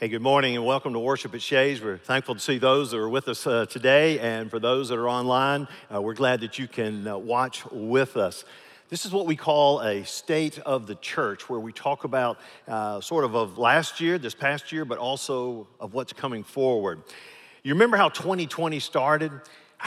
Hey, good morning and welcome to Worship at Shades. We're thankful to see those that are with us uh, today, and for those that are online, uh, we're glad that you can uh, watch with us. This is what we call a state of the church, where we talk about uh, sort of of last year, this past year, but also of what's coming forward. You remember how 2020 started?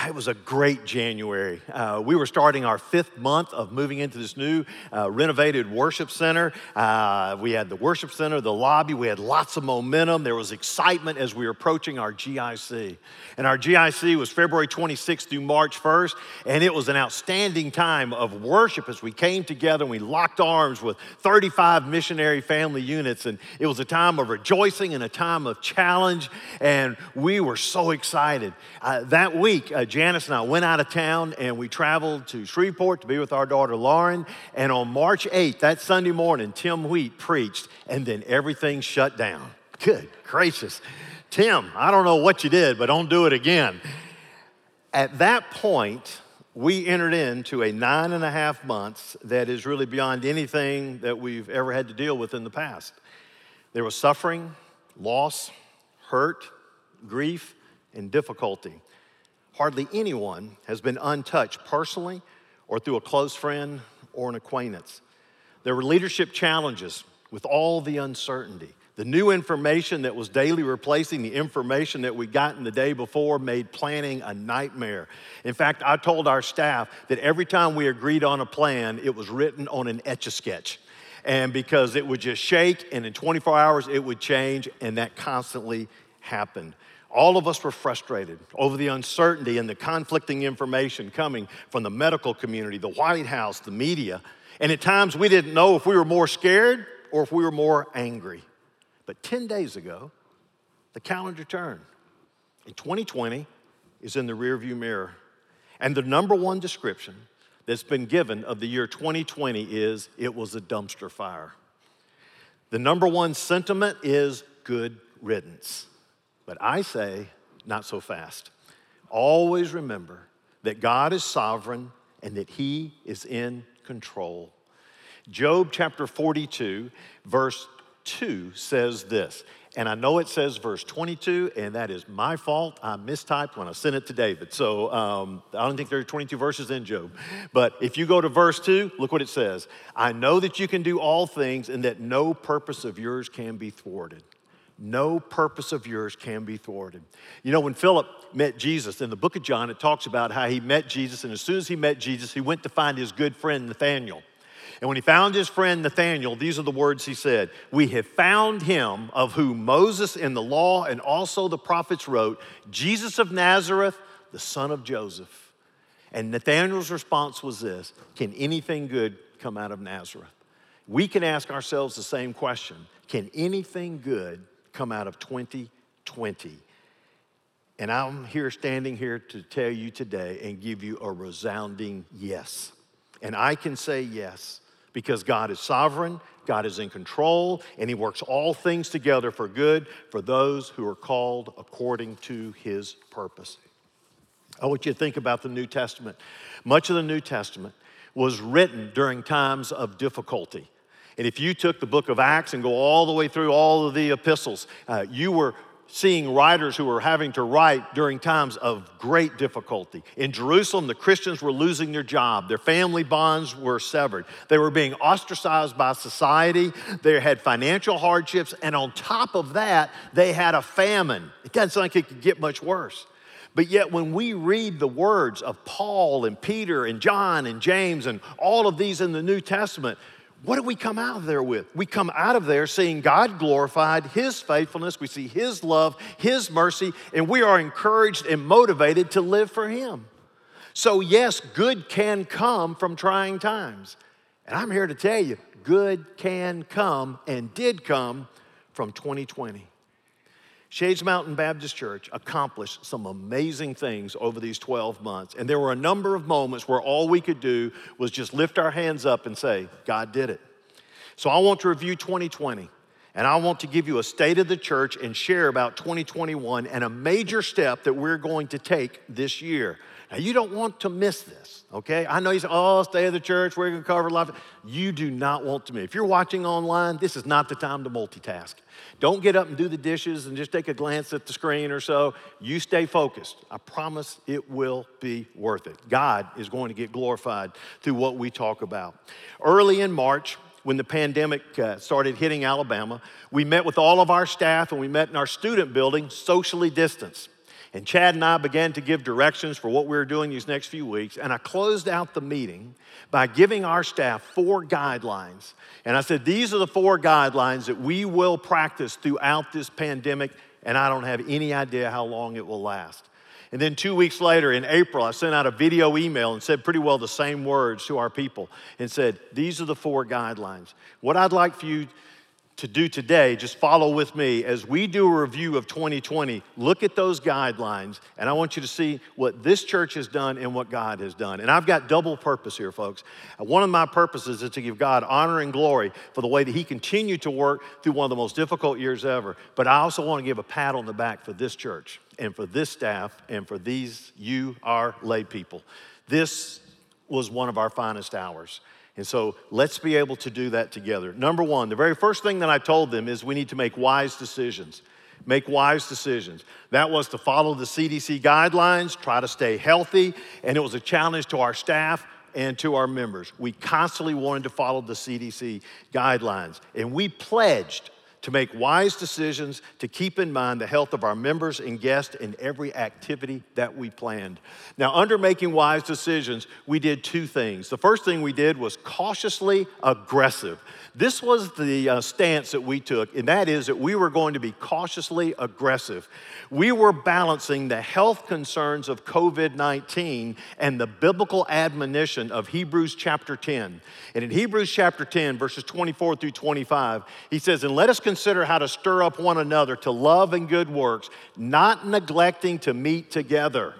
It was a great January. Uh, we were starting our fifth month of moving into this new uh, renovated worship center. Uh, we had the worship center, the lobby. We had lots of momentum. There was excitement as we were approaching our GIC. And our GIC was February 26th through March 1st. And it was an outstanding time of worship as we came together and we locked arms with 35 missionary family units. And it was a time of rejoicing and a time of challenge. And we were so excited. Uh, that week, uh, Janice and I went out of town and we traveled to Shreveport to be with our daughter Lauren. And on March 8th, that Sunday morning, Tim Wheat preached, and then everything shut down. Good gracious. Tim, I don't know what you did, but don't do it again. At that point, we entered into a nine and a half months that is really beyond anything that we've ever had to deal with in the past. There was suffering, loss, hurt, grief, and difficulty. Hardly anyone has been untouched personally or through a close friend or an acquaintance. There were leadership challenges with all the uncertainty. The new information that was daily replacing the information that we'd gotten the day before made planning a nightmare. In fact, I told our staff that every time we agreed on a plan, it was written on an etch a sketch. And because it would just shake, and in 24 hours it would change, and that constantly happened. All of us were frustrated over the uncertainty and the conflicting information coming from the medical community, the White House, the media. And at times we didn't know if we were more scared or if we were more angry. But 10 days ago, the calendar turned. And 2020 is in the rearview mirror. And the number one description that's been given of the year 2020 is it was a dumpster fire. The number one sentiment is good riddance. But I say, not so fast. Always remember that God is sovereign and that He is in control. Job chapter 42, verse 2 says this. And I know it says verse 22, and that is my fault. I mistyped when I sent it to David. So um, I don't think there are 22 verses in Job. But if you go to verse 2, look what it says I know that you can do all things, and that no purpose of yours can be thwarted no purpose of yours can be thwarted. You know, when Philip met Jesus in the book of John, it talks about how he met Jesus, and as soon as he met Jesus, he went to find his good friend Nathanael. And when he found his friend Nathanael, these are the words he said We have found him of whom Moses in the law and also the prophets wrote, Jesus of Nazareth, the son of Joseph. And Nathanael's response was this Can anything good come out of Nazareth? We can ask ourselves the same question Can anything good come out of 2020. And I'm here standing here to tell you today and give you a resounding yes. And I can say yes because God is sovereign, God is in control, and He works all things together for good for those who are called according to His purpose. I want you to think about the New Testament. Much of the New Testament was written during times of difficulty. And if you took the book of Acts and go all the way through all of the epistles, uh, you were seeing writers who were having to write during times of great difficulty. In Jerusalem, the Christians were losing their job, their family bonds were severed, they were being ostracized by society, they had financial hardships, and on top of that, they had a famine. It doesn't sound like it could get much worse. But yet, when we read the words of Paul and Peter and John and James and all of these in the New Testament, what do we come out of there with? We come out of there seeing God glorified, His faithfulness, we see His love, His mercy, and we are encouraged and motivated to live for Him. So, yes, good can come from trying times. And I'm here to tell you, good can come and did come from 2020. Shades Mountain Baptist Church accomplished some amazing things over these 12 months. And there were a number of moments where all we could do was just lift our hands up and say, God did it. So I want to review 2020. And I want to give you a state of the church and share about 2021 and a major step that we're going to take this year. Now, you don't want to miss this, okay? I know you say, oh, stay at the church, we're to cover life. You do not want to miss. If you're watching online, this is not the time to multitask. Don't get up and do the dishes and just take a glance at the screen or so. You stay focused. I promise it will be worth it. God is going to get glorified through what we talk about. Early in March, when the pandemic uh, started hitting Alabama, we met with all of our staff and we met in our student building, socially distanced. And Chad and I began to give directions for what we were doing these next few weeks. And I closed out the meeting by giving our staff four guidelines. And I said, These are the four guidelines that we will practice throughout this pandemic, and I don't have any idea how long it will last. And then two weeks later, in April, I sent out a video email and said pretty well the same words to our people and said, These are the four guidelines. What I'd like for you to do today, just follow with me as we do a review of 2020. Look at those guidelines, and I want you to see what this church has done and what God has done. And I've got double purpose here, folks. Uh, one of my purposes is to give God honor and glory for the way that He continued to work through one of the most difficult years ever. But I also want to give a pat on the back for this church and for this staff and for these, you, our lay people. This was one of our finest hours. And so let's be able to do that together. Number one, the very first thing that I told them is we need to make wise decisions. Make wise decisions. That was to follow the CDC guidelines, try to stay healthy, and it was a challenge to our staff and to our members. We constantly wanted to follow the CDC guidelines, and we pledged to make wise decisions, to keep in mind the health of our members and guests in every activity that we planned. Now, under making wise decisions, we did two things. The first thing we did was cautiously aggressive. This was the uh, stance that we took, and that is that we were going to be cautiously aggressive. We were balancing the health concerns of COVID 19 and the biblical admonition of Hebrews chapter 10. And in Hebrews chapter 10, verses 24 through 25, he says, And let us consider how to stir up one another to love and good works, not neglecting to meet together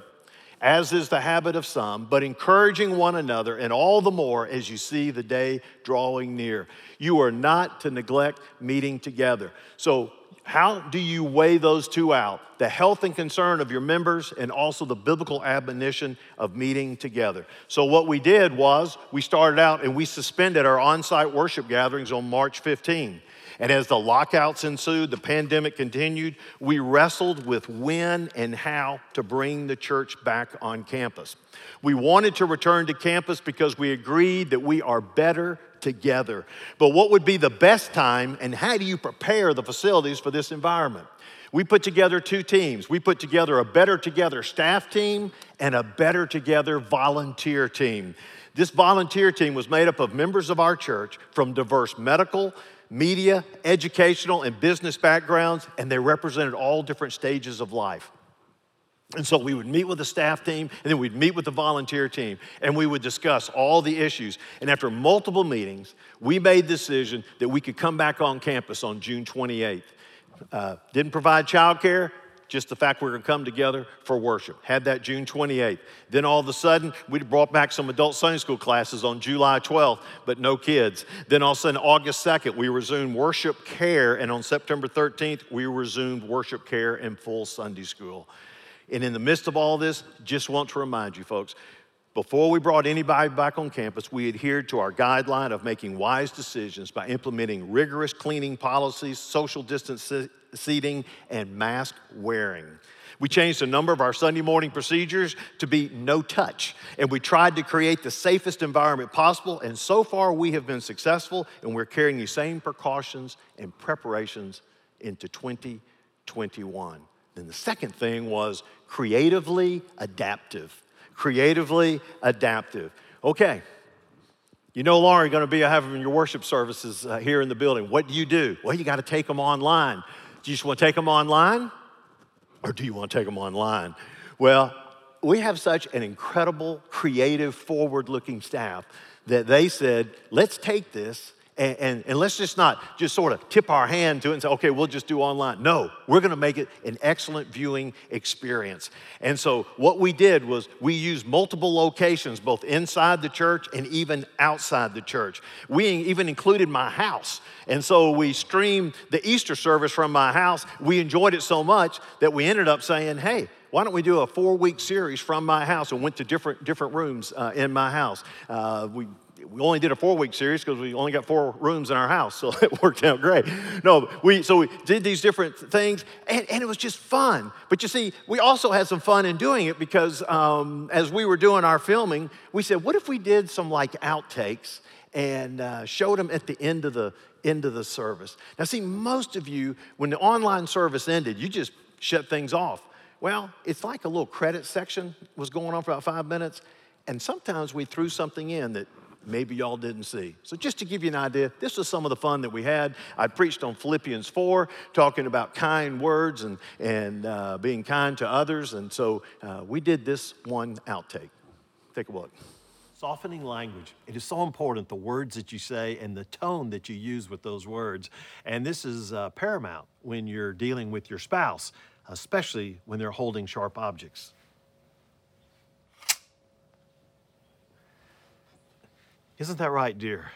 as is the habit of some, but encouraging one another, and all the more as you see the day drawing near. You are not to neglect meeting together. So, how do you weigh those two out? The health and concern of your members, and also the biblical admonition of meeting together. So, what we did was we started out and we suspended our on site worship gatherings on March 15. And as the lockouts ensued, the pandemic continued, we wrestled with when and how to bring the church back on campus. We wanted to return to campus because we agreed that we are better together. But what would be the best time, and how do you prepare the facilities for this environment? We put together two teams. We put together a Better Together staff team and a Better Together volunteer team. This volunteer team was made up of members of our church from diverse medical, media, educational, and business backgrounds, and they represented all different stages of life. And so we would meet with the staff team, and then we'd meet with the volunteer team, and we would discuss all the issues. And after multiple meetings, we made the decision that we could come back on campus on June 28th. Uh, didn't provide childcare, just the fact we are going to come together for worship. Had that June 28th. Then all of a sudden, we brought back some adult Sunday school classes on July 12th, but no kids. Then all of a sudden, August 2nd, we resumed worship care, and on September 13th, we resumed worship care in full Sunday school. And in the midst of all this, just want to remind you folks, before we brought anybody back on campus, we adhered to our guideline of making wise decisions by implementing rigorous cleaning policies, social distance seating, and mask wearing. We changed a number of our Sunday morning procedures to be no touch, and we tried to create the safest environment possible. And so far, we have been successful, and we're carrying the same precautions and preparations into 2021. Then the second thing was creatively adaptive. Creatively adaptive. Okay, you no longer going to be having your worship services uh, here in the building. What do you do? Well, you got to take them online. Do you just want to take them online? Or do you want to take them online? Well, we have such an incredible, creative, forward looking staff that they said, let's take this And, and, and, let's just not just sort of tip our hand to it and say, okay, we'll just do online. No, we're going to make it an excellent viewing experience. And so what we did was we used multiple locations, both inside the church and even outside the church. We even included my house. And so we streamed the Easter service from my house. We enjoyed it so much that we ended up saying, hey, why don't we do a four week series from my house and went to different, different rooms uh, in my house. Uh, we we only did a four week series because we only got four rooms in our house, so it worked out great. No, we so we did these different things, and, and it was just fun. But you see, we also had some fun in doing it because um, as we were doing our filming, we said, what if we did some like outtakes and uh, showed them at the end of the end of the service? Now, see, most of you, when the online service ended, you just shut things off. Well, it's like a little credit section was going on for about five minutes. And sometimes we threw something in that maybe y'all didn't see. So, just to give you an idea, this was some of the fun that we had. I preached on Philippians 4, talking about kind words and, and uh, being kind to others. And so, uh, we did this one outtake. Take a look. Softening language. It is so important, the words that you say and the tone that you use with those words. And this is uh, paramount when you're dealing with your spouse, especially when they're holding sharp objects. Isn't that right, dear?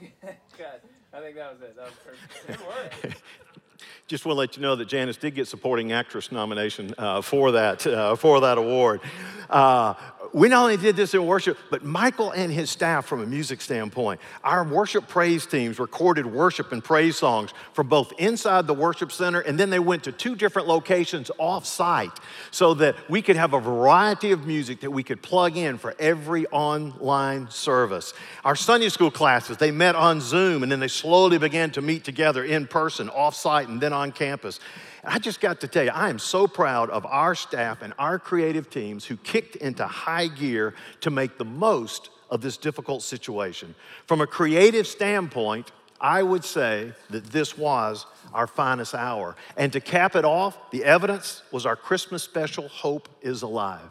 God, I think that was it. That was perfect. Just want to let you know that Janice did get supporting actress nomination uh, for that uh, for that award. Uh, we not only did this in worship, but Michael and his staff, from a music standpoint, our worship praise teams recorded worship and praise songs from both inside the worship center and then they went to two different locations off site so that we could have a variety of music that we could plug in for every online service. Our Sunday school classes, they met on Zoom and then they slowly began to meet together in person, off site, and then on campus. I just got to tell you, I am so proud of our staff and our creative teams who kicked into high gear to make the most of this difficult situation. From a creative standpoint, I would say that this was our finest hour. And to cap it off, the evidence was our Christmas special, Hope is Alive.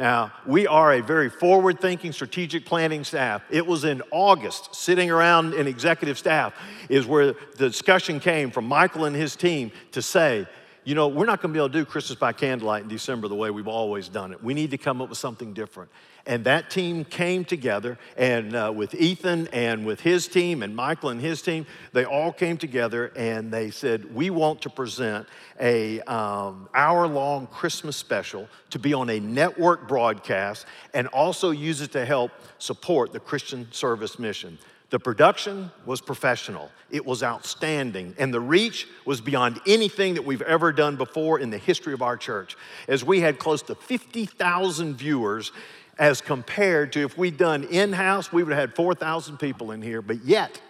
Now, we are a very forward thinking strategic planning staff. It was in August, sitting around in executive staff, is where the discussion came from Michael and his team to say, you know, we're not going to be able to do Christmas by candlelight in December the way we've always done it. We need to come up with something different. And that team came together, and uh, with Ethan and with his team, and Michael and his team, they all came together and they said, We want to present a um, hour long Christmas special to be on a network broadcast and also use it to help support the Christian service mission. The production was professional, it was outstanding, and the reach was beyond anything that we've ever done before in the history of our church. As we had close to 50,000 viewers, as compared to if we'd done in house, we would have had 4,000 people in here, but yet,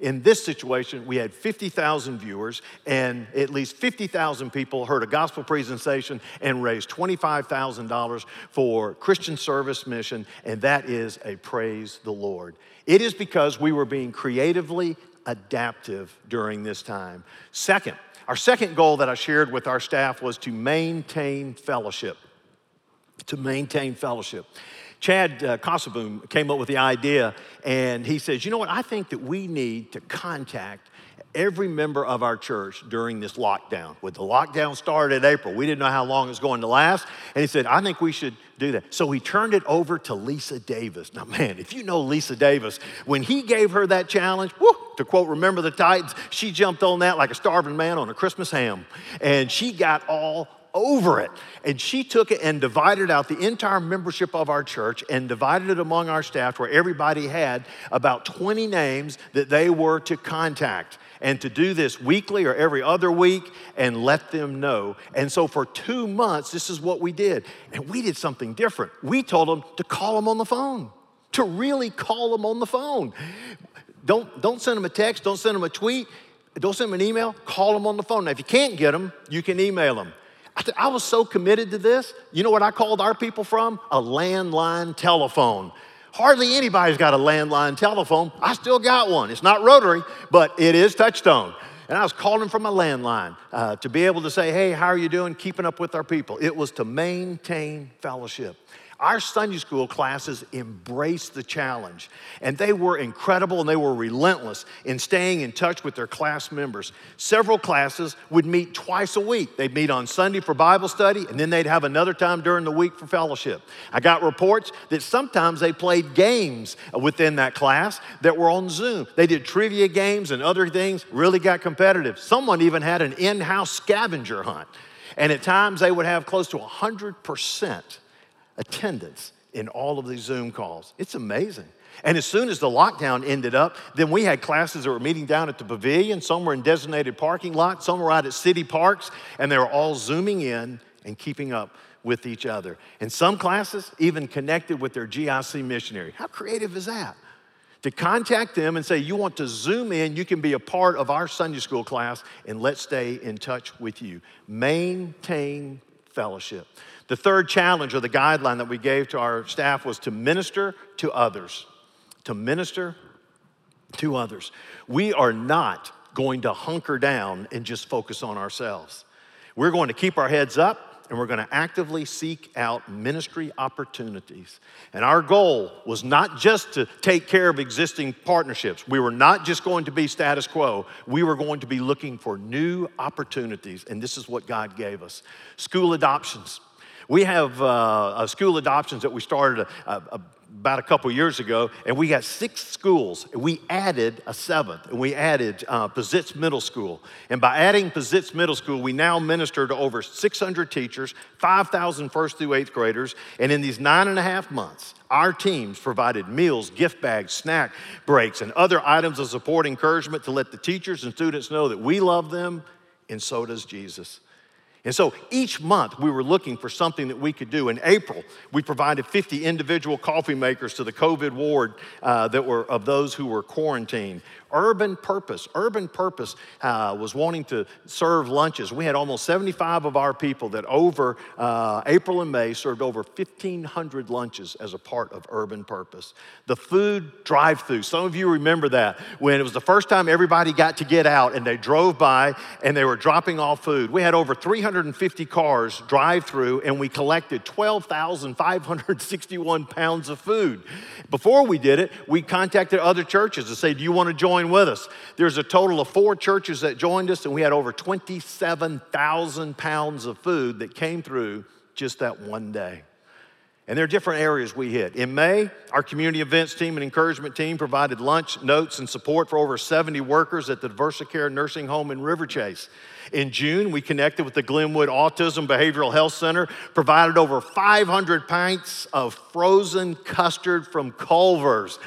in this situation, we had 50,000 viewers, and at least 50,000 people heard a gospel presentation and raised $25,000 for Christian service mission, and that is a praise the Lord. It is because we were being creatively adaptive during this time. Second, our second goal that I shared with our staff was to maintain fellowship. To maintain fellowship. Chad uh, came up with the idea, and he says, You know what? I think that we need to contact every member of our church during this lockdown. When the lockdown started in April, we didn't know how long it was going to last. And he said, I think we should do that. So he turned it over to Lisa Davis. Now, man, if you know Lisa Davis, when he gave her that challenge, whoo, to quote, remember the Titans, she jumped on that like a starving man on a Christmas ham. And she got all over it. And she took it and divided out the entire membership of our church and divided it among our staff where everybody had about 20 names that they were to contact and to do this weekly or every other week and let them know. And so for two months, this is what we did. And we did something different. We told them to call them on the phone, to really call them on the phone. Don't, don't send them a text, don't send them a tweet, don't send them an email, call them on the phone. Now, if you can't get them, you can email them. I, th- I was so committed to this. You know what I called our people from? A landline telephone. Hardly anybody's got a landline telephone. I still got one. It's not rotary, but it is touchtone. And I was calling from a landline uh, to be able to say, hey, how are you doing? Keeping up with our people. It was to maintain fellowship. Our Sunday school classes embraced the challenge, and they were incredible and they were relentless in staying in touch with their class members. Several classes would meet twice a week. They'd meet on Sunday for Bible study, and then they'd have another time during the week for fellowship. I got reports that sometimes they played games within that class that were on Zoom. They did trivia games and other things, really got competitive. Someone even had an in house scavenger hunt. And at times they would have close to 100% attendance in all of these Zoom calls. It's amazing. And as soon as the lockdown ended up, then we had classes that were meeting down at the pavilion, some were in designated parking lots, some were out at city parks, and they were all zooming in and keeping up with each other. And some classes even connected with their GIC missionary. How creative is that? To contact them and say, You want to zoom in, you can be a part of our Sunday school class, and let's stay in touch with you. Maintain fellowship. The third challenge or the guideline that we gave to our staff was to minister to others. To minister to others. We are not going to hunker down and just focus on ourselves. We're going to keep our heads up and we're going to actively seek out ministry opportunities. And our goal was not just to take care of existing partnerships. We were not just going to be status quo. We were going to be looking for new opportunities, and this is what God gave us. School adoptions. We have uh, school adoptions that we started a, a, about a couple years ago, and we got six schools. And We added a seventh, and we added uh, Middle School. And by adding Pizitz Middle School, we now minister to over 600 teachers, 5,000 first through eighth graders, and in these nine and a half months, our teams provided meals, gift bags, snack breaks, and other items of support and encouragement to let the teachers and students know that we love them, and so does Jesus. And so each month we were looking for something that we could do. In April, we provided 50 individual coffee makers to the COVID ward uh, that were of those who were quarantined. Urban Purpose. Urban Purpose uh, was wanting to serve lunches. We had almost 75 of our people that over uh, April and May served over 1,500 lunches as a part of Urban Purpose. The food drive through, some of you remember that when it was the first time everybody got to get out and they drove by and they were dropping off food. We had over 350 cars drive through and we collected 12,561 pounds of food. Before we did it, we contacted other churches to say, Do you want to join? Join with us. There's a total of four churches that joined us, and we had over 27,000 pounds of food that came through just that one day. And there are different areas we hit. In May, our community events team and encouragement team provided lunch, notes, and support for over 70 workers at the Diversicare Nursing Home in Riverchase. In June, we connected with the Glenwood Autism Behavioral Health Center, provided over 500 pints of frozen custard from Culver's.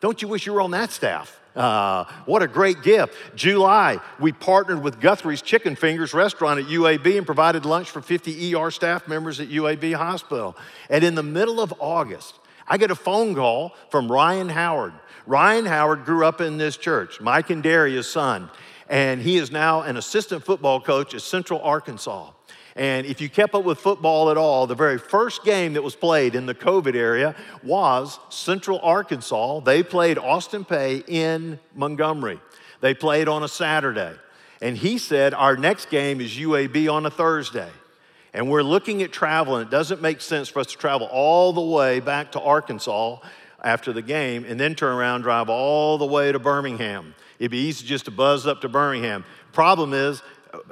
Don't you wish you were on that staff? Uh, what a great gift. July, we partnered with Guthrie's Chicken Fingers restaurant at UAB and provided lunch for 50 ER staff members at UAB Hospital. And in the middle of August, I get a phone call from Ryan Howard. Ryan Howard grew up in this church, Mike and Daria's son, and he is now an assistant football coach at Central Arkansas. And if you kept up with football at all, the very first game that was played in the COVID area was Central Arkansas. They played Austin Peay in Montgomery. They played on a Saturday. And he said, Our next game is UAB on a Thursday. And we're looking at travel, and it doesn't make sense for us to travel all the way back to Arkansas after the game and then turn around drive all the way to Birmingham. It'd be easy just to buzz up to Birmingham. Problem is,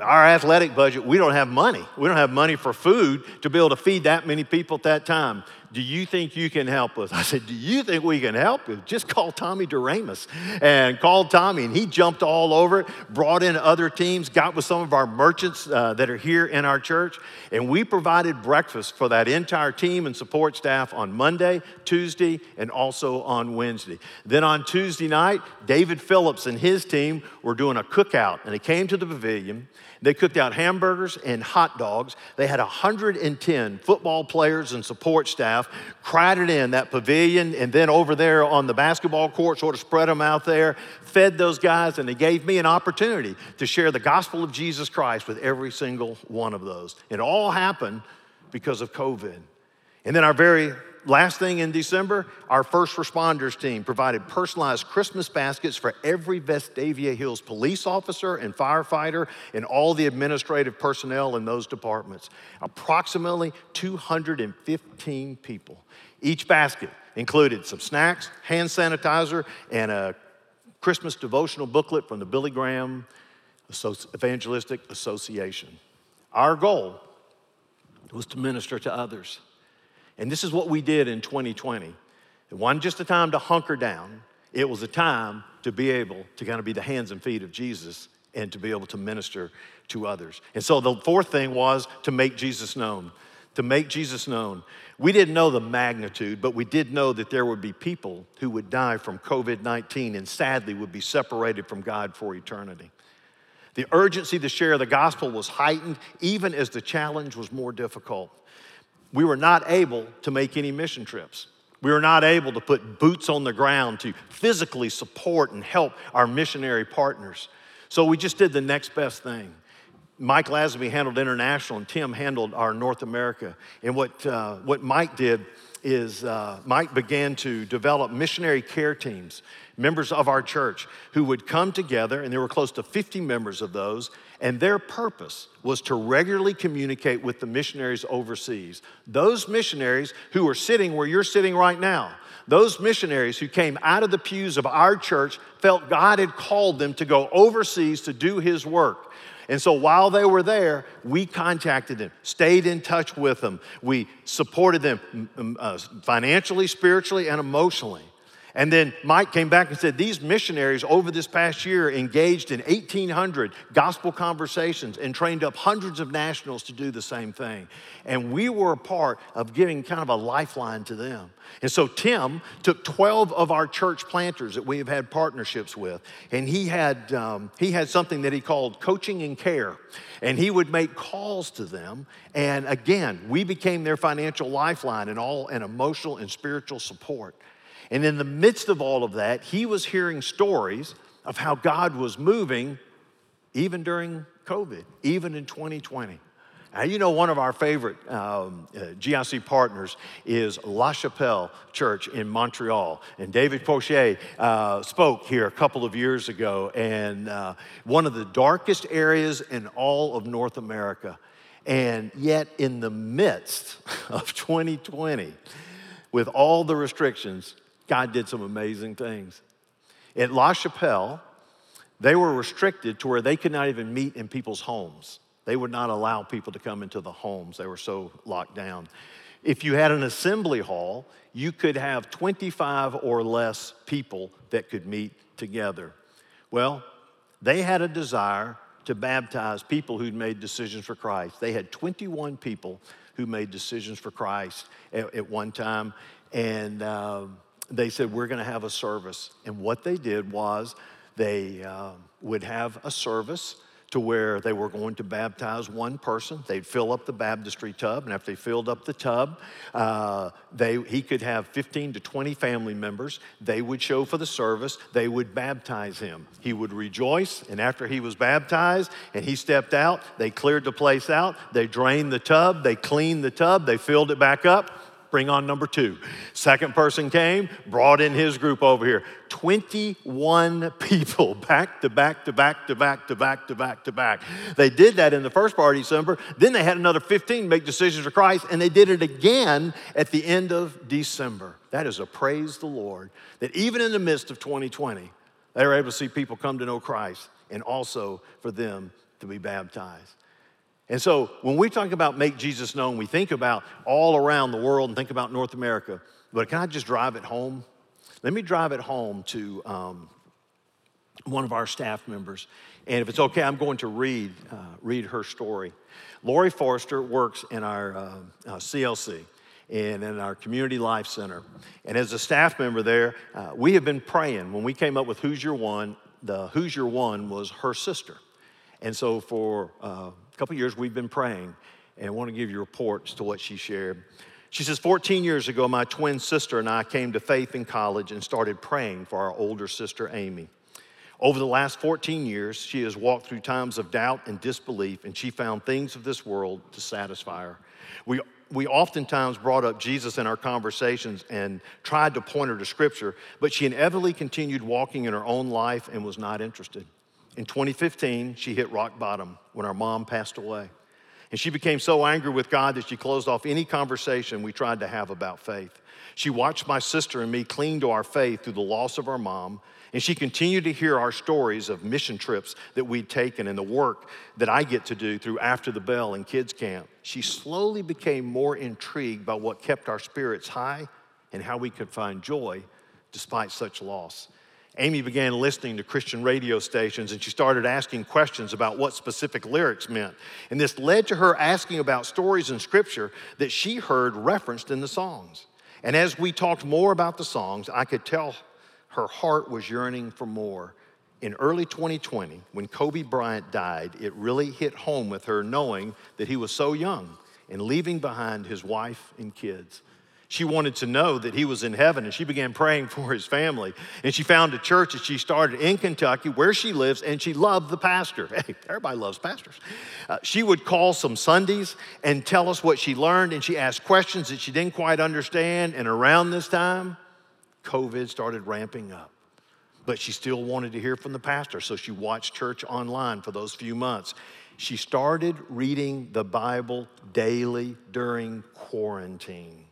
our athletic budget, we don't have money. We don't have money for food to be able to feed that many people at that time. Do you think you can help us? I said, Do you think we can help you? Just call Tommy Duramus. And called Tommy, and he jumped all over it, brought in other teams, got with some of our merchants uh, that are here in our church, and we provided breakfast for that entire team and support staff on Monday, Tuesday, and also on Wednesday. Then on Tuesday night, David Phillips and his team were doing a cookout, and they came to the pavilion. They cooked out hamburgers and hot dogs. They had 110 football players and support staff crowded in that pavilion and then over there on the basketball court, sort of spread them out there, fed those guys, and they gave me an opportunity to share the gospel of Jesus Christ with every single one of those. It all happened because of COVID. And then our very last thing in December, our first responders team provided personalized Christmas baskets for every Vestavia Hills police officer and firefighter and all the administrative personnel in those departments. Approximately 215 people. Each basket included some snacks, hand sanitizer, and a Christmas devotional booklet from the Billy Graham Evangelistic Association. Our goal was to minister to others. And this is what we did in 2020. It wasn't just a time to hunker down, it was a time to be able to kind of be the hands and feet of Jesus and to be able to minister to others. And so the fourth thing was to make Jesus known. To make Jesus known. We didn't know the magnitude, but we did know that there would be people who would die from COVID 19 and sadly would be separated from God for eternity. The urgency to share the gospel was heightened even as the challenge was more difficult. We were not able to make any mission trips. We were not able to put boots on the ground to physically support and help our missionary partners. So we just did the next best thing. Mike Lasby handled international, and Tim handled our North America. And what, uh, what Mike did is uh, Mike began to develop missionary care teams, members of our church who would come together, and there were close to 50 members of those, and their purpose was to regularly communicate with the missionaries overseas. Those missionaries who are sitting where you're sitting right now, those missionaries who came out of the pews of our church felt God had called them to go overseas to do His work. And so while they were there, we contacted them, stayed in touch with them. We supported them uh, financially, spiritually, and emotionally. And then Mike came back and said, These missionaries over this past year engaged in 1,800 gospel conversations and trained up hundreds of nationals to do the same thing. And we were a part of giving kind of a lifeline to them. And so Tim took 12 of our church planters that we have had partnerships with, and he had, um, he had something that he called coaching and care. And he would make calls to them. And again, we became their financial lifeline and all and emotional and spiritual support. And in the midst of all of that, he was hearing stories of how God was moving even during COVID, even in 2020. Now, you know, one of our favorite um, uh, GIC partners is La Chapelle Church in Montreal. And David Pochet uh, spoke here a couple of years ago, and uh, one of the darkest areas in all of North America. And yet, in the midst of 2020, with all the restrictions, God did some amazing things. At La Chapelle, they were restricted to where they could not even meet in people's homes. They would not allow people to come into the homes, they were so locked down. If you had an assembly hall, you could have 25 or less people that could meet together. Well, they had a desire to baptize people who'd made decisions for Christ. They had 21 people who made decisions for Christ at, at one time. And um, they said, We're going to have a service. And what they did was they uh, would have a service to where they were going to baptize one person. They'd fill up the baptistry tub, and after they filled up the tub, uh, they, he could have 15 to 20 family members. They would show for the service, they would baptize him. He would rejoice, and after he was baptized and he stepped out, they cleared the place out, they drained the tub, they cleaned the tub, they filled it back up Bring on number two. Second person came, brought in his group over here. 21 people back to back to back to back to back to back to back. They did that in the first part of December. Then they had another 15 make decisions for Christ, and they did it again at the end of December. That is a praise the Lord that even in the midst of 2020, they were able to see people come to know Christ and also for them to be baptized. And so when we talk about make Jesus known, we think about all around the world and think about North America. But can I just drive it home? Let me drive it home to um, one of our staff members. And if it's okay, I'm going to read, uh, read her story. Lori Forrester works in our uh, uh, CLC and in our Community Life Center. And as a staff member there, uh, we have been praying. When we came up with Who's Your One, the Who's Your One was her sister. And so for uh, couple years we've been praying, and I want to give you reports to what she shared. She says, 14 years ago, my twin sister and I came to faith in college and started praying for our older sister, Amy. Over the last 14 years, she has walked through times of doubt and disbelief, and she found things of this world to satisfy her. We we oftentimes brought up Jesus in our conversations and tried to point her to Scripture, but she inevitably continued walking in her own life and was not interested. In 2015, she hit rock bottom when our mom passed away. And she became so angry with God that she closed off any conversation we tried to have about faith. She watched my sister and me cling to our faith through the loss of our mom, and she continued to hear our stories of mission trips that we'd taken and the work that I get to do through After the Bell and Kids Camp. She slowly became more intrigued by what kept our spirits high and how we could find joy despite such loss. Amy began listening to Christian radio stations and she started asking questions about what specific lyrics meant. And this led to her asking about stories in scripture that she heard referenced in the songs. And as we talked more about the songs, I could tell her heart was yearning for more. In early 2020, when Kobe Bryant died, it really hit home with her knowing that he was so young and leaving behind his wife and kids. She wanted to know that he was in heaven, and she began praying for his family. And she found a church that she started in Kentucky where she lives, and she loved the pastor. Hey, everybody loves pastors. Uh, she would call some Sundays and tell us what she learned, and she asked questions that she didn't quite understand. And around this time, COVID started ramping up. But she still wanted to hear from the pastor, so she watched church online for those few months. She started reading the Bible daily during quarantine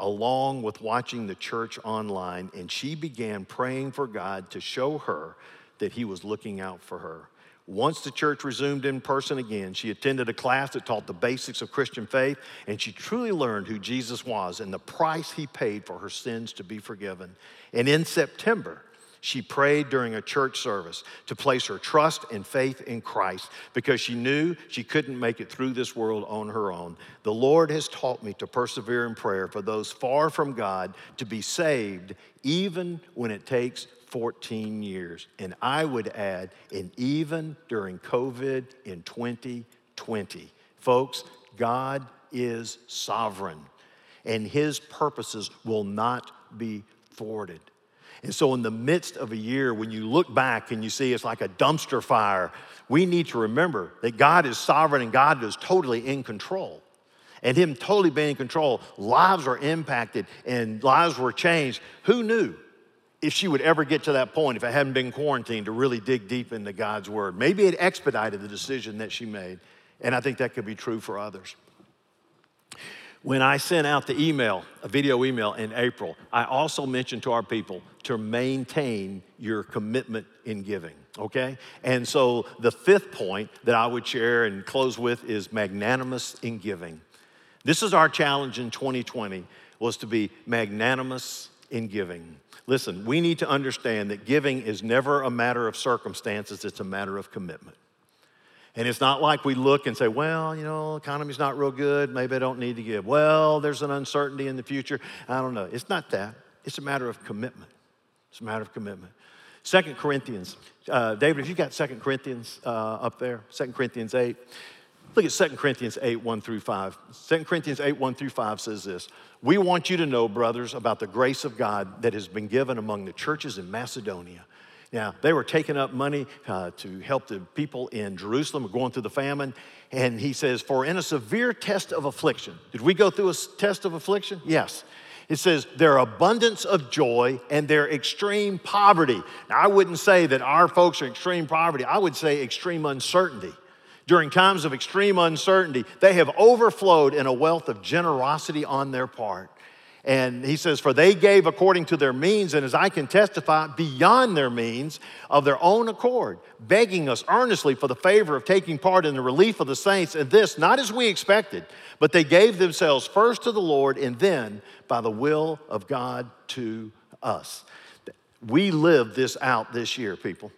along with watching the church online, and she began praying for God to show her that He was looking out for her. Once the church resumed in person again, she attended a class that taught the basics of Christian faith, and she truly learned who Jesus was and the price He paid for her sins to be forgiven. And in September, she prayed during a church service to place her trust and faith in Christ because she knew she couldn't make it through this world on her own. The Lord has taught me to persevere in prayer for those far from God to be saved, even when it takes 14 years. And I would add, and even during COVID in 2020. Folks, God is sovereign, and his purposes will not be thwarted. And so, in the midst of a year, when you look back and you see it's like a dumpster fire, we need to remember that God is sovereign and God is totally in control. And Him totally being in control, lives are impacted and lives were changed. Who knew if she would ever get to that point if it hadn't been quarantined to really dig deep into God's Word? Maybe it expedited the decision that she made. And I think that could be true for others. When I sent out the email, a video email in April, I also mentioned to our people to maintain your commitment in giving, okay? And so the fifth point that I would share and close with is magnanimous in giving. This is our challenge in 2020 was to be magnanimous in giving. Listen, we need to understand that giving is never a matter of circumstances, it's a matter of commitment. And it's not like we look and say, well, you know, economy's not real good. Maybe I don't need to give. Well, there's an uncertainty in the future. I don't know. It's not that. It's a matter of commitment. It's a matter of commitment. Second Corinthians. Uh, David, if you've got Second Corinthians uh, up there, Second Corinthians 8. Look at Second Corinthians 8, 1 through 5. 2 Corinthians 8, 1 through 5 says this We want you to know, brothers, about the grace of God that has been given among the churches in Macedonia. Now, they were taking up money uh, to help the people in Jerusalem going through the famine. And he says, For in a severe test of affliction, did we go through a test of affliction? Yes. It says their abundance of joy and their extreme poverty. Now, I wouldn't say that our folks are extreme poverty, I would say extreme uncertainty. During times of extreme uncertainty, they have overflowed in a wealth of generosity on their part. And he says, For they gave according to their means, and as I can testify, beyond their means of their own accord, begging us earnestly for the favor of taking part in the relief of the saints, and this not as we expected, but they gave themselves first to the Lord, and then by the will of God to us. We live this out this year, people.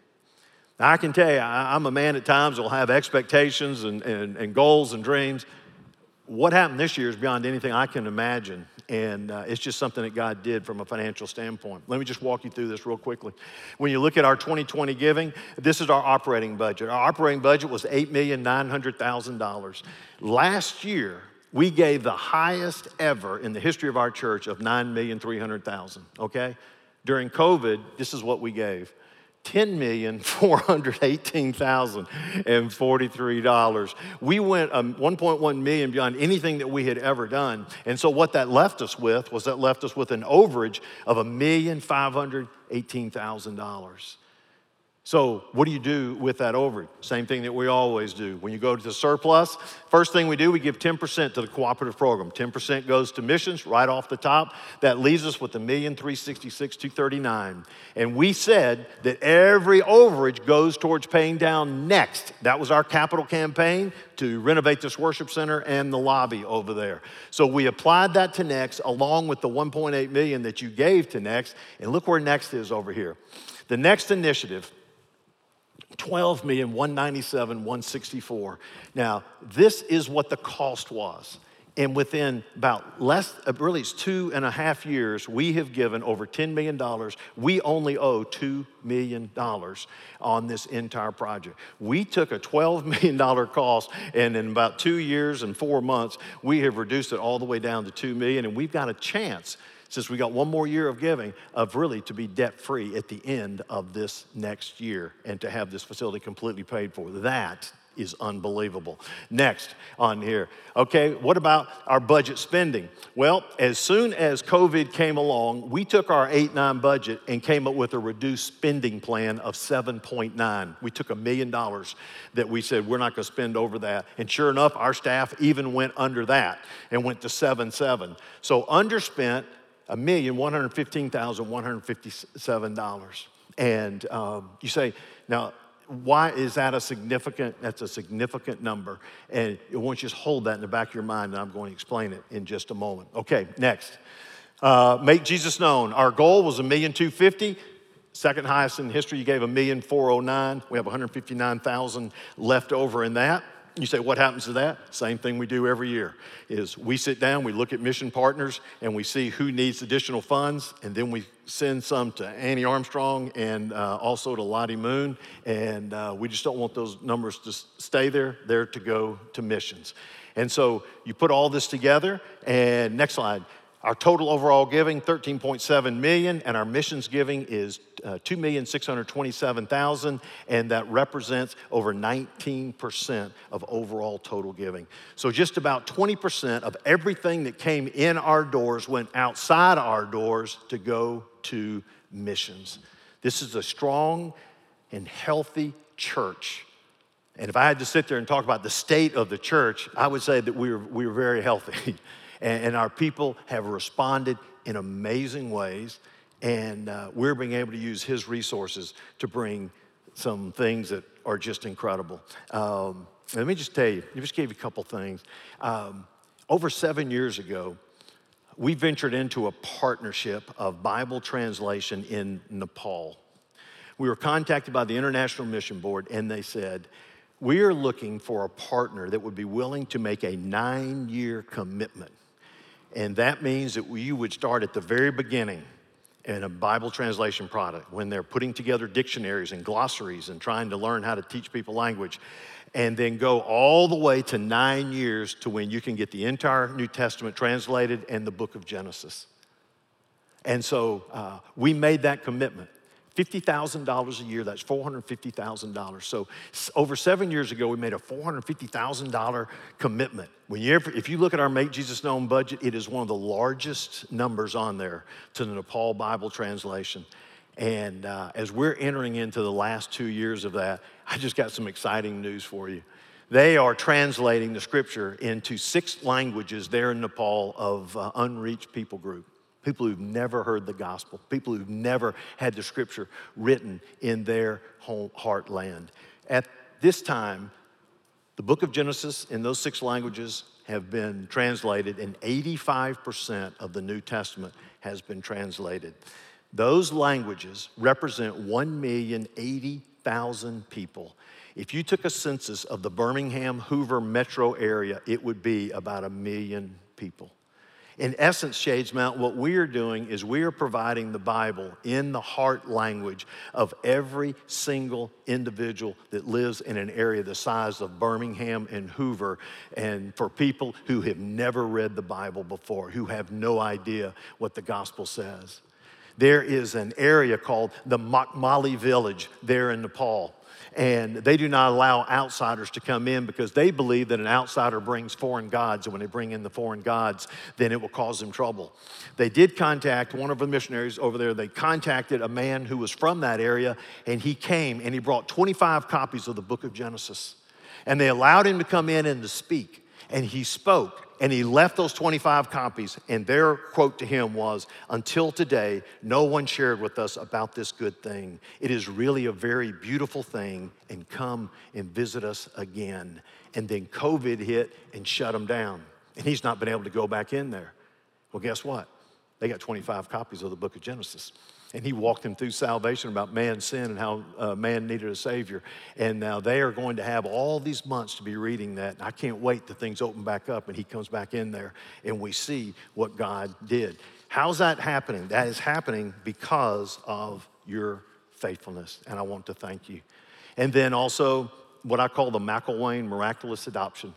Now, I can tell you, I'm a man at times will have expectations and, and, and goals and dreams. What happened this year is beyond anything I can imagine. And uh, it's just something that God did from a financial standpoint. Let me just walk you through this real quickly. When you look at our 2020 giving, this is our operating budget. Our operating budget was $8,900,000. Last year, we gave the highest ever in the history of our church of 9,300,000, okay? During COVID, this is what we gave $10,418,043. We went um, 1.1 million beyond anything that we had ever done. And so what that left us with was that left us with an overage of $1,518,000. So, what do you do with that overage? Same thing that we always do. When you go to the surplus, first thing we do, we give 10% to the cooperative program. 10% goes to missions right off the top. That leaves us with a million three sixty six two thirty nine. And we said that every overage goes towards paying down next. That was our capital campaign to renovate this worship center and the lobby over there. So we applied that to next along with the 1.8 million that you gave to next. And look where next is over here. The next initiative 12 million 197 164 now this is what the cost was. And within about less uh, really it's two and a half years we have given over $10 million we only owe $2 million on this entire project. We took a $12 million cost and in about two years and four months we have reduced it all the way down to 2 million and we've got a chance since we got one more year of giving, of really to be debt free at the end of this next year and to have this facility completely paid for. That is unbelievable. Next on here. Okay, what about our budget spending? Well, as soon as COVID came along, we took our 8 9 budget and came up with a reduced spending plan of 7.9. We took a million dollars that we said we're not going to spend over that. And sure enough, our staff even went under that and went to 7 7. So underspent a million one hundred fifteen thousand one hundred fifty-seven dollars. And um, you say, now, why is that a significant? That's a significant number, and I want you to hold that in the back of your mind, and I'm going to explain it in just a moment. Okay, next, uh, make Jesus known. Our goal was a million two fifty. Second highest in history. You gave a million four hundred nine. We have one hundred fifty nine thousand left over in that. You say, what happens to that? Same thing we do every year is we sit down, we look at mission partners, and we see who needs additional funds, and then we send some to Annie Armstrong and uh, also to Lottie Moon, and uh, we just don't want those numbers to stay there. They're to go to missions. And so you put all this together, and next slide. Our total overall giving, 13.7 million, and our missions giving is uh, 2,627,000, and that represents over 19% of overall total giving. So just about 20% of everything that came in our doors went outside our doors to go to missions. This is a strong and healthy church. And if I had to sit there and talk about the state of the church, I would say that we were, we were very healthy. And, our people have responded in amazing ways. And uh, we're being able to use his resources to bring some things that are just incredible. Um, let me just tell you, I just gave you a couple things. Um, over seven years ago, we ventured into a partnership of Bible translation in Nepal. We were contacted by the International Mission Board, and they said, We are looking for a partner that would be willing to make a nine year commitment and that means that you would start at the very beginning in a Bible translation product when they're putting together dictionaries and glossaries and trying to learn how to teach people language, and then go all the way to nine years to when you can get the entire New Testament translated and the book of Genesis. And so uh, we made that commitment. $50,000 a year, that's $450,000. So over seven years ago, we made a $450,000 commitment. When you ever, if you look at our Make Jesus Known budget, it is one of the largest numbers on there to the Nepal Bible translation. And uh, as we're entering into the last two years of that, I just got some exciting news for you. They are translating the scripture into six languages there in Nepal of uh, unreached people group people who've never heard the gospel, people who've never had the scripture written in their home heartland. At this time, the book of Genesis in those six languages have been translated, and 85% of the New Testament has been translated. Those languages represent 1,080,000 people. If you took a census of the Birmingham, Hoover metro area, it would be about a million people. In essence, Shades Mount, what we are doing is we are providing the Bible in the heart language of every single individual that lives in an area the size of Birmingham and Hoover, and for people who have never read the Bible before, who have no idea what the gospel says. There is an area called the Makmali village there in Nepal. And they do not allow outsiders to come in because they believe that an outsider brings foreign gods. And when they bring in the foreign gods, then it will cause them trouble. They did contact one of the missionaries over there. They contacted a man who was from that area, and he came and he brought 25 copies of the book of Genesis. And they allowed him to come in and to speak. And he spoke and he left those 25 copies, and their quote to him was Until today, no one shared with us about this good thing. It is really a very beautiful thing, and come and visit us again. And then COVID hit and shut him down, and he's not been able to go back in there. Well, guess what? They got 25 copies of the book of Genesis and he walked them through salvation about man's sin and how uh, man needed a savior. And now they are going to have all these months to be reading that. I can't wait till things open back up and he comes back in there and we see what God did. How's that happening? That is happening because of your faithfulness. And I want to thank you. And then also, what I call the McElwain miraculous adoption.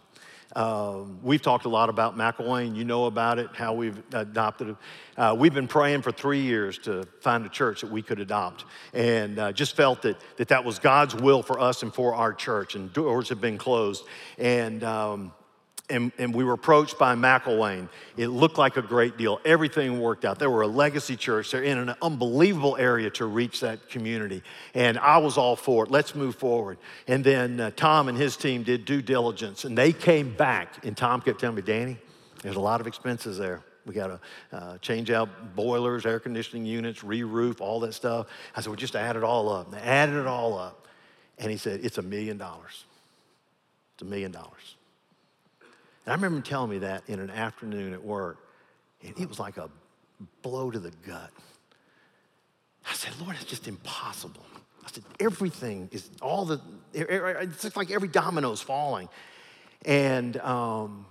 Um, we've talked a lot about McElwain. You know about it, how we've adopted it. Uh, we've been praying for three years to find a church that we could adopt, and uh, just felt that, that that was God's will for us and for our church. And doors have been closed, and um, and, and, we were approached by McElwain. It looked like a great deal. Everything worked out. They were a legacy church. They're in an unbelievable area to reach that community. And I was all for it. Let's move forward. And then uh, Tom and his team did due diligence, and they came back. And Tom kept telling me, Danny, there's a lot of expenses there. We got to uh, change out boilers, air conditioning units, re roof, all that stuff. I said, well, just add it all up. And they added it all up. And he said, it's a million dollars. It's a million dollars. And I remember him telling me that in an afternoon at work, and it was like a blow to the gut. I said, Lord, it's just impossible. I said, everything is all the, it's just like every domino is falling. And um,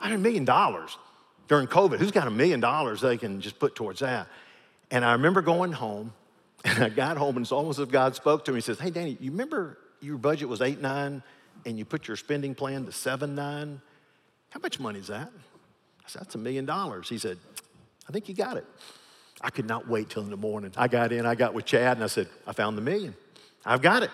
I had a million dollars during COVID. Who's got a million dollars they can just put towards that? And I remember going home, and I got home, and it's almost as if God spoke to me. He says, Hey, Danny, you remember your budget was eight nine, and you put your spending plan to seven nine? How much money is that? I said, That's a million dollars. He said, I think you got it. I could not wait till in the morning. I got in, I got with Chad, and I said, I found the million. I've got it.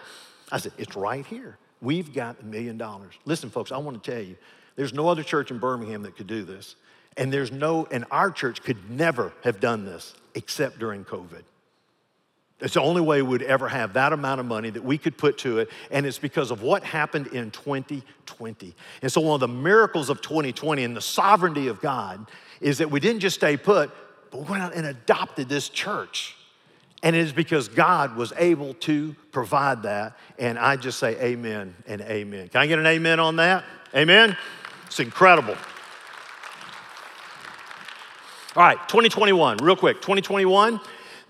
I said, It's right here. We've got a million dollars. Listen, folks, I want to tell you, there's no other church in Birmingham that could do this. And there's no, and our church could never have done this except during COVID. It's the only way we'd ever have that amount of money that we could put to it, and it's because of what happened in 2020. And so, one of the miracles of 2020 and the sovereignty of God is that we didn't just stay put, but we went out and adopted this church. And it is because God was able to provide that. And I just say amen and amen. Can I get an amen on that? Amen? It's incredible. All right, 2021, real quick. 2021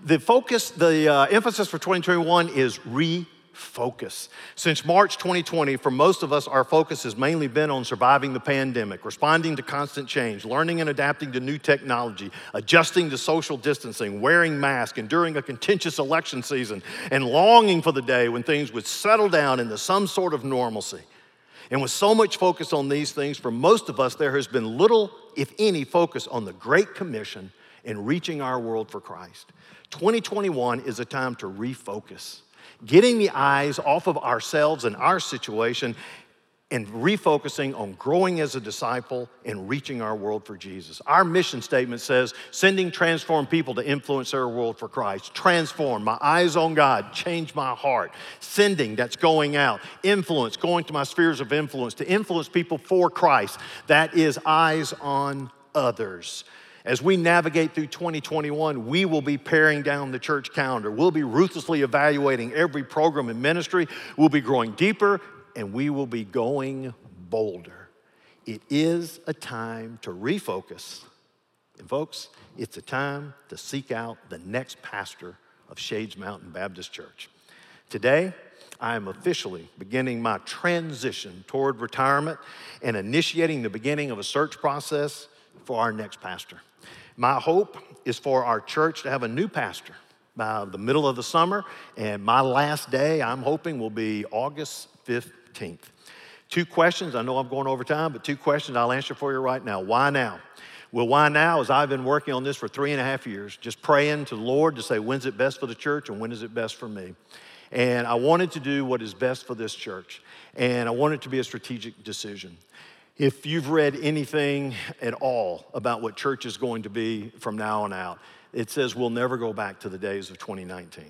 the focus, the uh, emphasis for 2021 is refocus. Since March 2020, for most of us, our focus has mainly been on surviving the pandemic, responding to constant change, learning and adapting to new technology, adjusting to social distancing, wearing masks, enduring a contentious election season, and longing for the day when things would settle down into some sort of normalcy. And with so much focus on these things, for most of us, there has been little, if any, focus on the Great Commission and reaching our world for Christ. 2021 is a time to refocus, getting the eyes off of ourselves and our situation and refocusing on growing as a disciple and reaching our world for Jesus. Our mission statement says sending transformed people to influence their world for Christ. Transform, my eyes on God, change my heart. Sending, that's going out. Influence, going to my spheres of influence to influence people for Christ. That is eyes on others. As we navigate through 2021, we will be paring down the church calendar. We'll be ruthlessly evaluating every program and ministry. We'll be growing deeper and we will be going bolder. It is a time to refocus. And, folks, it's a time to seek out the next pastor of Shades Mountain Baptist Church. Today, I am officially beginning my transition toward retirement and initiating the beginning of a search process for our next pastor. My hope is for our church to have a new pastor by the middle of the summer, and my last day, I'm hoping, will be August 15th. Two questions. I know I'm going over time, but two questions I'll answer for you right now. Why now? Well, why now? Is I've been working on this for three and a half years, just praying to the Lord to say, when's it best for the church and when is it best for me? And I wanted to do what is best for this church. And I wanted to be a strategic decision. If you've read anything at all about what church is going to be from now on out, it says we'll never go back to the days of 2019.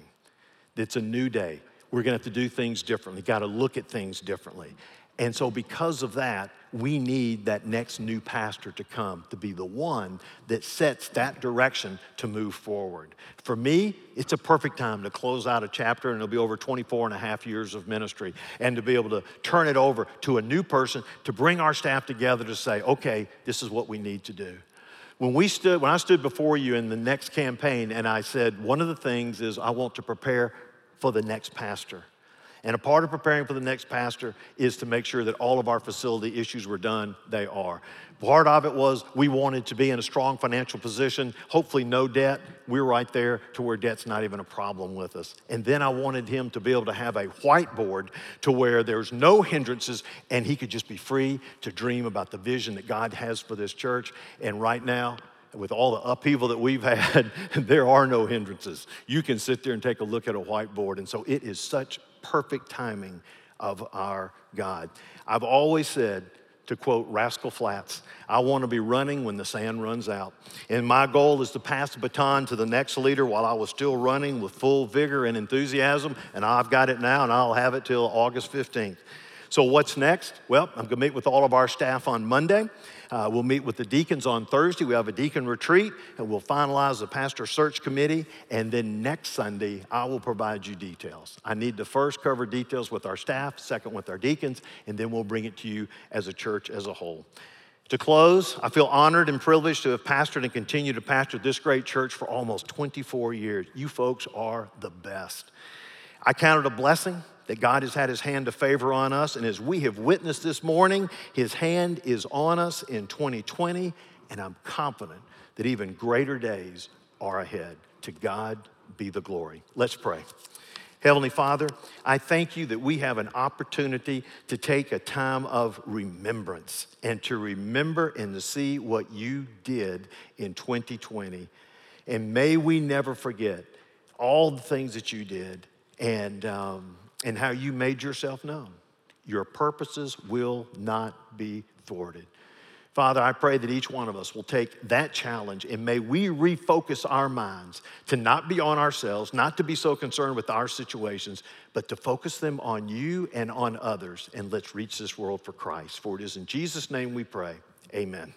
It's a new day. We're going to have to do things differently, got to look at things differently. And so, because of that, we need that next new pastor to come to be the one that sets that direction to move forward. For me, it's a perfect time to close out a chapter, and it'll be over 24 and a half years of ministry, and to be able to turn it over to a new person to bring our staff together to say, okay, this is what we need to do. When, we stood, when I stood before you in the next campaign, and I said, one of the things is I want to prepare for the next pastor. And a part of preparing for the next pastor is to make sure that all of our facility issues were done. They are. Part of it was we wanted to be in a strong financial position, hopefully, no debt. We're right there to where debt's not even a problem with us. And then I wanted him to be able to have a whiteboard to where there's no hindrances and he could just be free to dream about the vision that God has for this church. And right now, with all the upheaval that we've had, there are no hindrances. You can sit there and take a look at a whiteboard. And so it is such perfect timing of our God. I've always said, to quote Rascal Flatts, I want to be running when the sand runs out. And my goal is to pass the baton to the next leader while I was still running with full vigor and enthusiasm. And I've got it now, and I'll have it till August 15th. So, what's next? Well, I'm going to meet with all of our staff on Monday. Uh, we'll meet with the deacons on Thursday. We have a deacon retreat, and we'll finalize the pastor search committee. And then next Sunday, I will provide you details. I need to first cover details with our staff, second with our deacons, and then we'll bring it to you as a church as a whole. To close, I feel honored and privileged to have pastored and continue to pastor this great church for almost 24 years. You folks are the best. I count it a blessing that God has had his hand of favor on us. And as we have witnessed this morning, his hand is on us in 2020. And I'm confident that even greater days are ahead. To God be the glory. Let's pray. Heavenly Father, I thank you that we have an opportunity to take a time of remembrance and to remember and to see what you did in 2020. And may we never forget all the things that you did. And um, and how you made yourself known. Your purposes will not be thwarted. Father, I pray that each one of us will take that challenge and may we refocus our minds to not be on ourselves, not to be so concerned with our situations, but to focus them on you and on others. And let's reach this world for Christ. For it is in Jesus' name we pray. Amen.